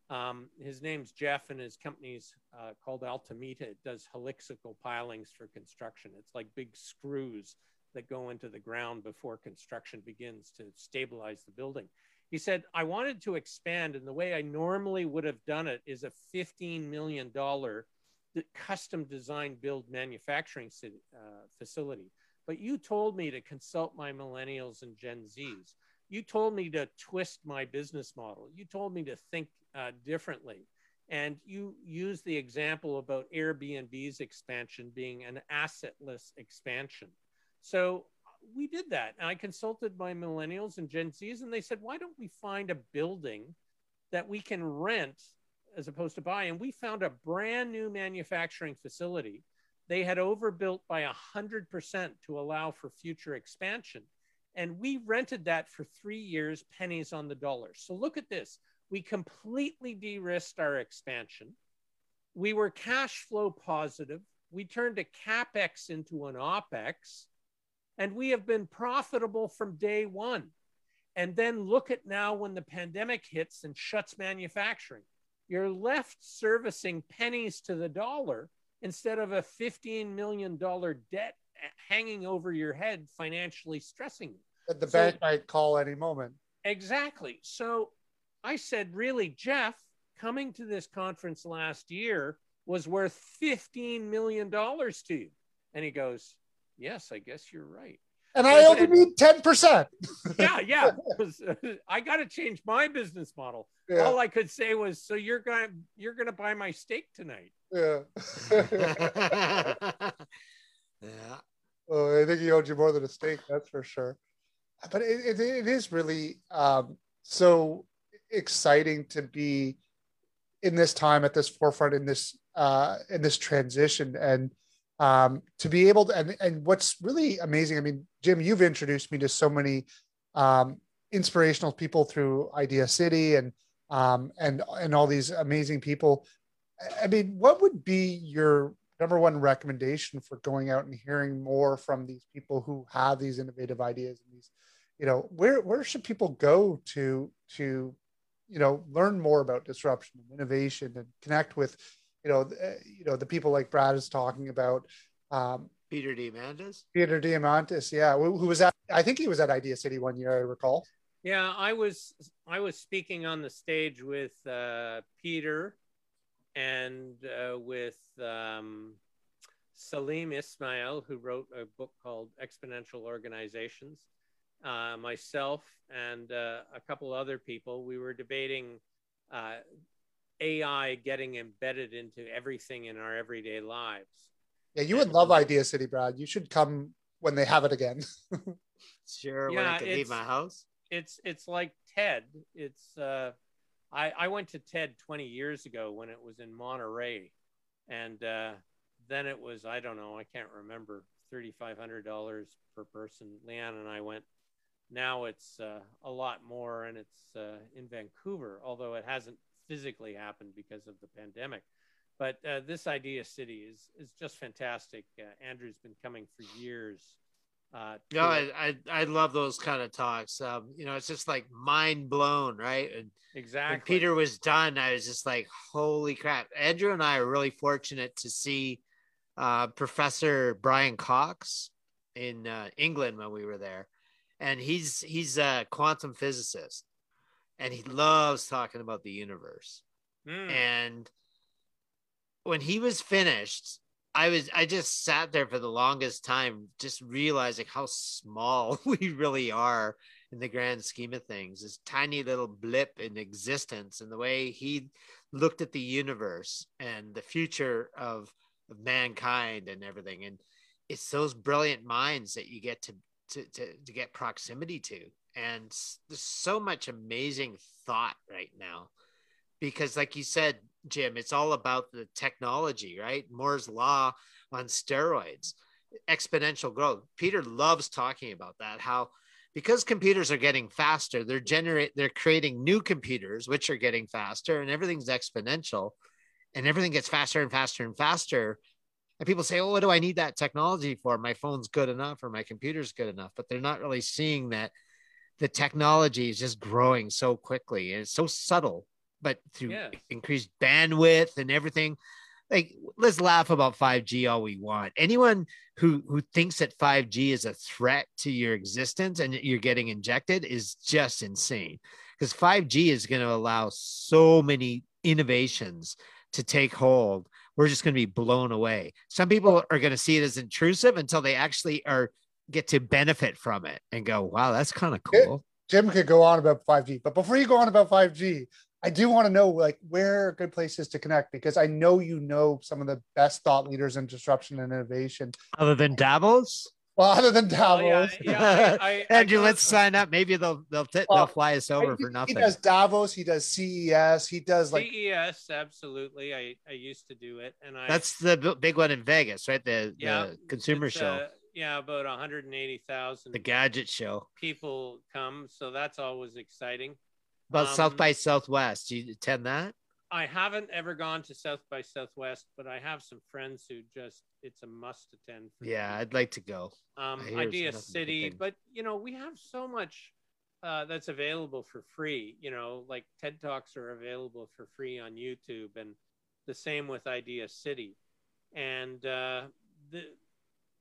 Um, his name's Jeff, and his company's uh, called Altamita. It does helixical pilings for construction. It's like big screws that go into the ground before construction begins to stabilize the building. He said, I wanted to expand, and the way I normally would have done it is a $15 million custom design build manufacturing uh, facility. But you told me to consult my millennials and Gen Zs. You told me to twist my business model. You told me to think uh, differently. And you used the example about Airbnb's expansion being an assetless expansion. So we did that. And I consulted my millennials and Gen Zs, and they said, why don't we find a building that we can rent as opposed to buy? And we found a brand new manufacturing facility. They had overbuilt by 100% to allow for future expansion. And we rented that for three years, pennies on the dollar. So look at this. We completely de risked our expansion. We were cash flow positive. We turned a capex into an opex, and we have been profitable from day one. And then look at now when the pandemic hits and shuts manufacturing. You're left servicing pennies to the dollar instead of a $15 million debt hanging over your head, financially stressing you. That the So- bank might call any moment. Exactly. So I said, really, Jeff, coming to this conference last year was worth $15 million to you. And he goes, Yes, I guess you're right. And So I I only said- need 10%. Yeah, yeah. 'Cause, I got to change my business model. Yeah. All I could say was, so you're gonna you're gonna buy my steak tonight. yeah. yeah. Oh, I think he owed you more than a steak, that's for sure. But it, it, it is really um, so exciting to be in this time at this forefront in this uh, in this transition and um, to be able to and, and what's really amazing. I mean, Jim, you've introduced me to so many um, inspirational people through Idea City and um, and and all these amazing people. I- mean, what would be your number one recommendation for going out and hearing more from these people who have these innovative ideas and these you know where where should people go to to you know learn more about disruption and innovation and connect with you know the, you know the people like brad is talking about um Peter Diamandis. peter diamandis yeah who, who was at i think he was at idea city one year i recall Yeah, I was I was speaking on the stage with uh, Peter and uh, with um, Salim Ismail, who wrote a book called Exponential Organizations. Uh, myself and uh, a couple other people, we were debating uh, AI getting embedded into everything in our everyday lives. yeah you would love idea city brad you should come when they have it again Sure, when I can leave my house. it's it's like TED. It's uh, I I went to TED 20 years ago when it was in Monterey, and uh, then it was I don't know I can't remember thirty five hundred dollars per person. Leanne and I went. Now it's uh, a lot more, and it's uh, in Vancouver, although it hasn't physically happened because of the pandemic. But uh, this idea city is is just fantastic. Uh, Andrew's been coming for years. Uh, No. I, I I love those kind of talks. Um, you know, it's just like mind blown, right? And exactly. when Peter was done, I was just like, holy crap. Andrew and I are really fortunate to see uh, Professor Brian Cox in uh, England when we were there. And he's he's a quantum physicist and he loves talking about the universe. Mm. And when he was finished, I was I just sat there for the longest time, just realizing how small we really are in the grand scheme of things. This tiny little blip in existence, and the way he looked at the universe and the future of, of mankind and everything. And it's those brilliant minds that you get to to to, to get proximity to. And there's so much amazing thought right now. Because like you said jim it's all about the technology right? Moore's law on steroids exponential growth. Peter loves talking about that how because computers are getting faster they're generate they're creating new computers which are getting faster and everything's exponential and everything gets faster and faster and faster. And people say oh what do i need that technology for? My phone's good enough or my computer's good enough but they're not really seeing that the technology is just growing so quickly and it's so subtle but through increased bandwidth and everything like let's laugh about 5g all we want. Anyone who who thinks that 5g is a threat to your existence and you're getting injected is just insane because 5g is going to allow so many innovations to take hold. We're just going to be blown away. Some people are going to see it as intrusive until they actually are get to benefit from it and go wow that's kind of cool Jim could go on about 5G, but before you go on about 5G, I do want to know like where are good places to connect because I know you know some of the best thought leaders in disruption and innovation. other than davos Well, other than Well, Davos, yeah, yeah, I- I- I Andrew, got- let's sign up. Maybe they'll they'll t- Well, they'll fly us over he, for he nothing. does Davos, he does CES, he does like CES, absolutely. I, I used to do it, and I That's the b- big one in Vegas, right? The Yeah, the consumer show. uh, yeah, about 180,000 The gadget show. people come, so that's always exciting. About South Um, by Southwest. Do you attend that? I haven't ever gone to South by Southwest, but I have some friends who just it's a must attend. for Yeah, them. I'd like to go. um, I hear it's Idea nothing but good City, but you know we have so much uh, that's available for free. You know, like TED Talks are available for free on YouTube, and the same with Idea City. And uh, the,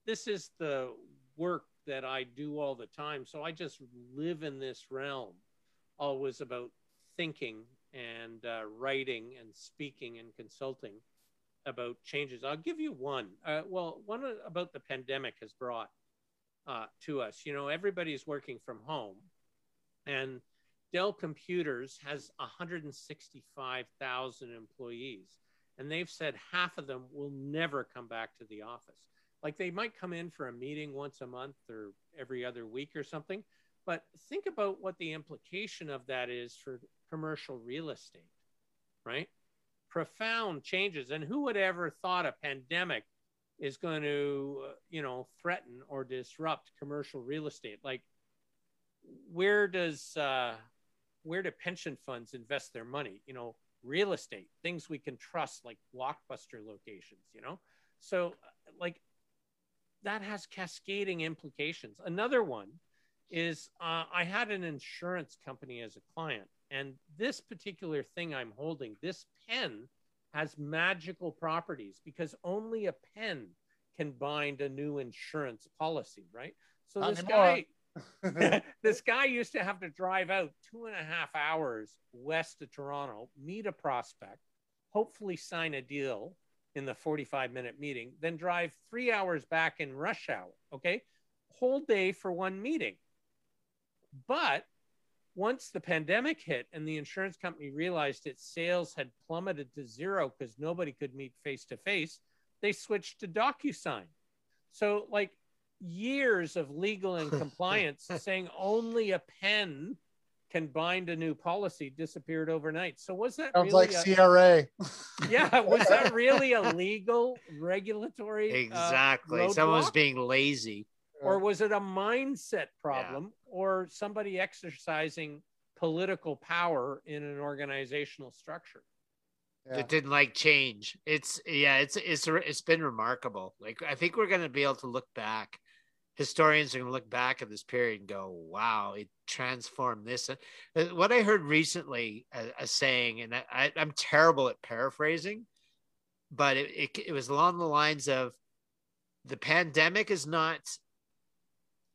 this is the work that I do all the time. So I just live in this realm, always about thinking and uh, writing and speaking and consulting about changes. I'll give you one. Uh, well, one about the pandemic has brought uh, to us. You know, everybody's working from home, and Dell Computers has 165,000 employees, and they've said half of them will never come back to the office. Like they might come in for a meeting once a month or every other week or something, but think about what the implication of that is for commercial real estate, right? Profound changes. And who would ever thought a pandemic is going to, you know, threaten or disrupt commercial real estate? Like, where does uh, where do pension funds invest their money? You know, real estate, things we can trust, like blockbuster locations. You know, so like that has cascading implications. Another one is uh, I had an insurance company as a client, and this particular thing I'm holding, this pen, has magical properties because only a pen can bind a new insurance policy, right? So Not this anymore. guy, this guy used to have to drive out two and a half hours west of Toronto, meet a prospect, hopefully sign a deal in the 45 minute meeting, then drive three hours back in rush hour. Okay. Whole day for one meeting. But once the pandemic hit and the insurance company realized its sales had plummeted to zero because nobody could meet face to face, they switched to DocuSign. So, like years of legal and compliance saying only a pen can bind a new policy disappeared overnight. So, was that Sounds really like a- CRA. yeah, was that really a legal regulatory uh, Exactly. Someone was being lazy. or was it a mindset problem or somebody exercising political power in an organizational structure? Yeah. It didn't like change. It's yeah, it's it's it's been remarkable. Like I think we're gonna be able to look back. Historians are gonna look back at this period and go, "Wow, it transformed this." Uh, uh What I heard recently, a, a saying, and I, I'm terrible at paraphrasing, but it, it it was along the lines of, "The pandemic is not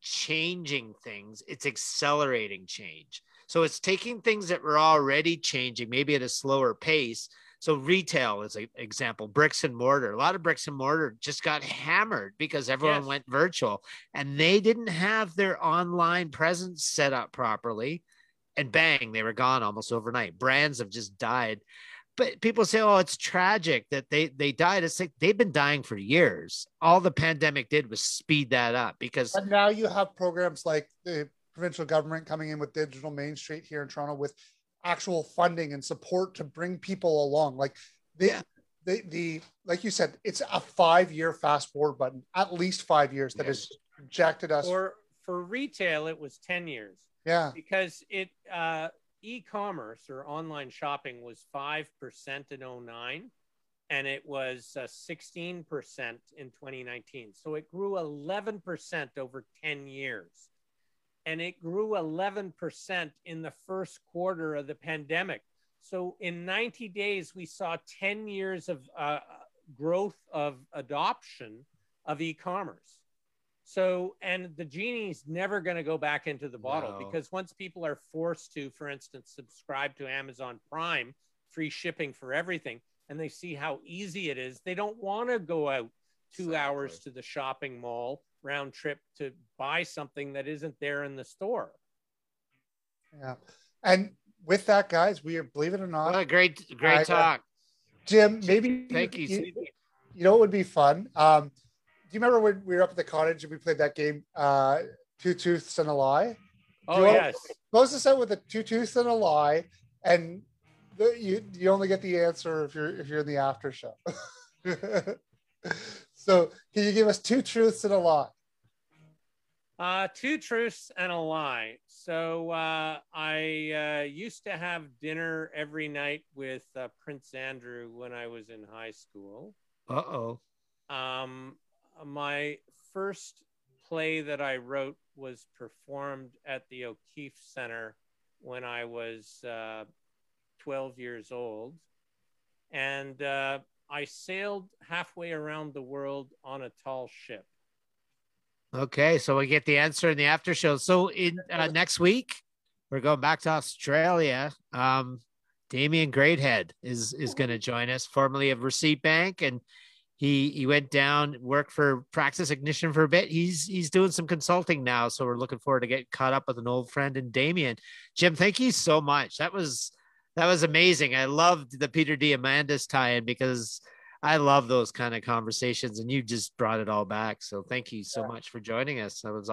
changing things; it's accelerating change." So it's taking things that were already changing, maybe at a slower pace. So retail is an example, bricks and mortar. A lot of bricks and mortar just got hammered because everyone Yes. went virtual and they didn't have their online presence set up properly. And bang, they were gone almost overnight. Brands have just died. But people say, oh, it's tragic that they they died. It's like they've been dying for years. All the pandemic did was speed that up because But now you have programs like the provincial government coming in with Digital Main Street here in Toronto with actual funding and support to bring people along. Like the, Yeah. the, the like you said, it's a five year fast forward button, at least five years that has projected us. For for retail, it was 10 years yeah. because it uh, e-commerce or online shopping was 5% in 09 and it was uh, 16% in 2019 so it grew 11% over 10 years and it grew 11% in the first quarter of the pandemic. So in 90 days we saw 10 years of uh, growth of adoption of e-commerce. So, and the genie's never going to go back into the bottle No. because once people are forced to, for instance, subscribe to Amazon Prime, free shipping for everything, and they see how easy it is, they don't want to go out two hours to the shopping mall round trip to buy something that isn't there in the store. Yeah. And with that, guys, we are, believe it or not, what a great, great I- talk. Jim, maybe Thank you, you, you know it would be fun? Um, do you remember when we were up at the cottage and we played that game, uh, Two Truths and a Lie? Oh, you yes. Close this out with a two truths and a lie, and the, you you only get the answer if you're if you're in the after show. so, can you give us two truths and a lie? Uh, two truths and a lie. So uh, I uh, used to have dinner every night with uh, Prince Andrew when I was in high school. Uh oh. Um, my first play that I wrote was performed at the O'Keefe Center when I was uh, 12 years old. And uh, I sailed halfway around the world on a tall ship. Okay, so we get the answer in the after show. So in uh, next week, we're going back to Australia. Um, Damien Greathead is is going to join us, formerly of Receipt Bank, and he he went down worked for Practice Ignition for a bit. He's he's doing some consulting now, so we're looking forward to get caught up with an old friend and Damien. Jim, thank you so much. That was that was amazing. I loved the Peter Diamandis tie-in because I love those kind of conversations, and you just brought it all back. So thank you so much for joining us. That was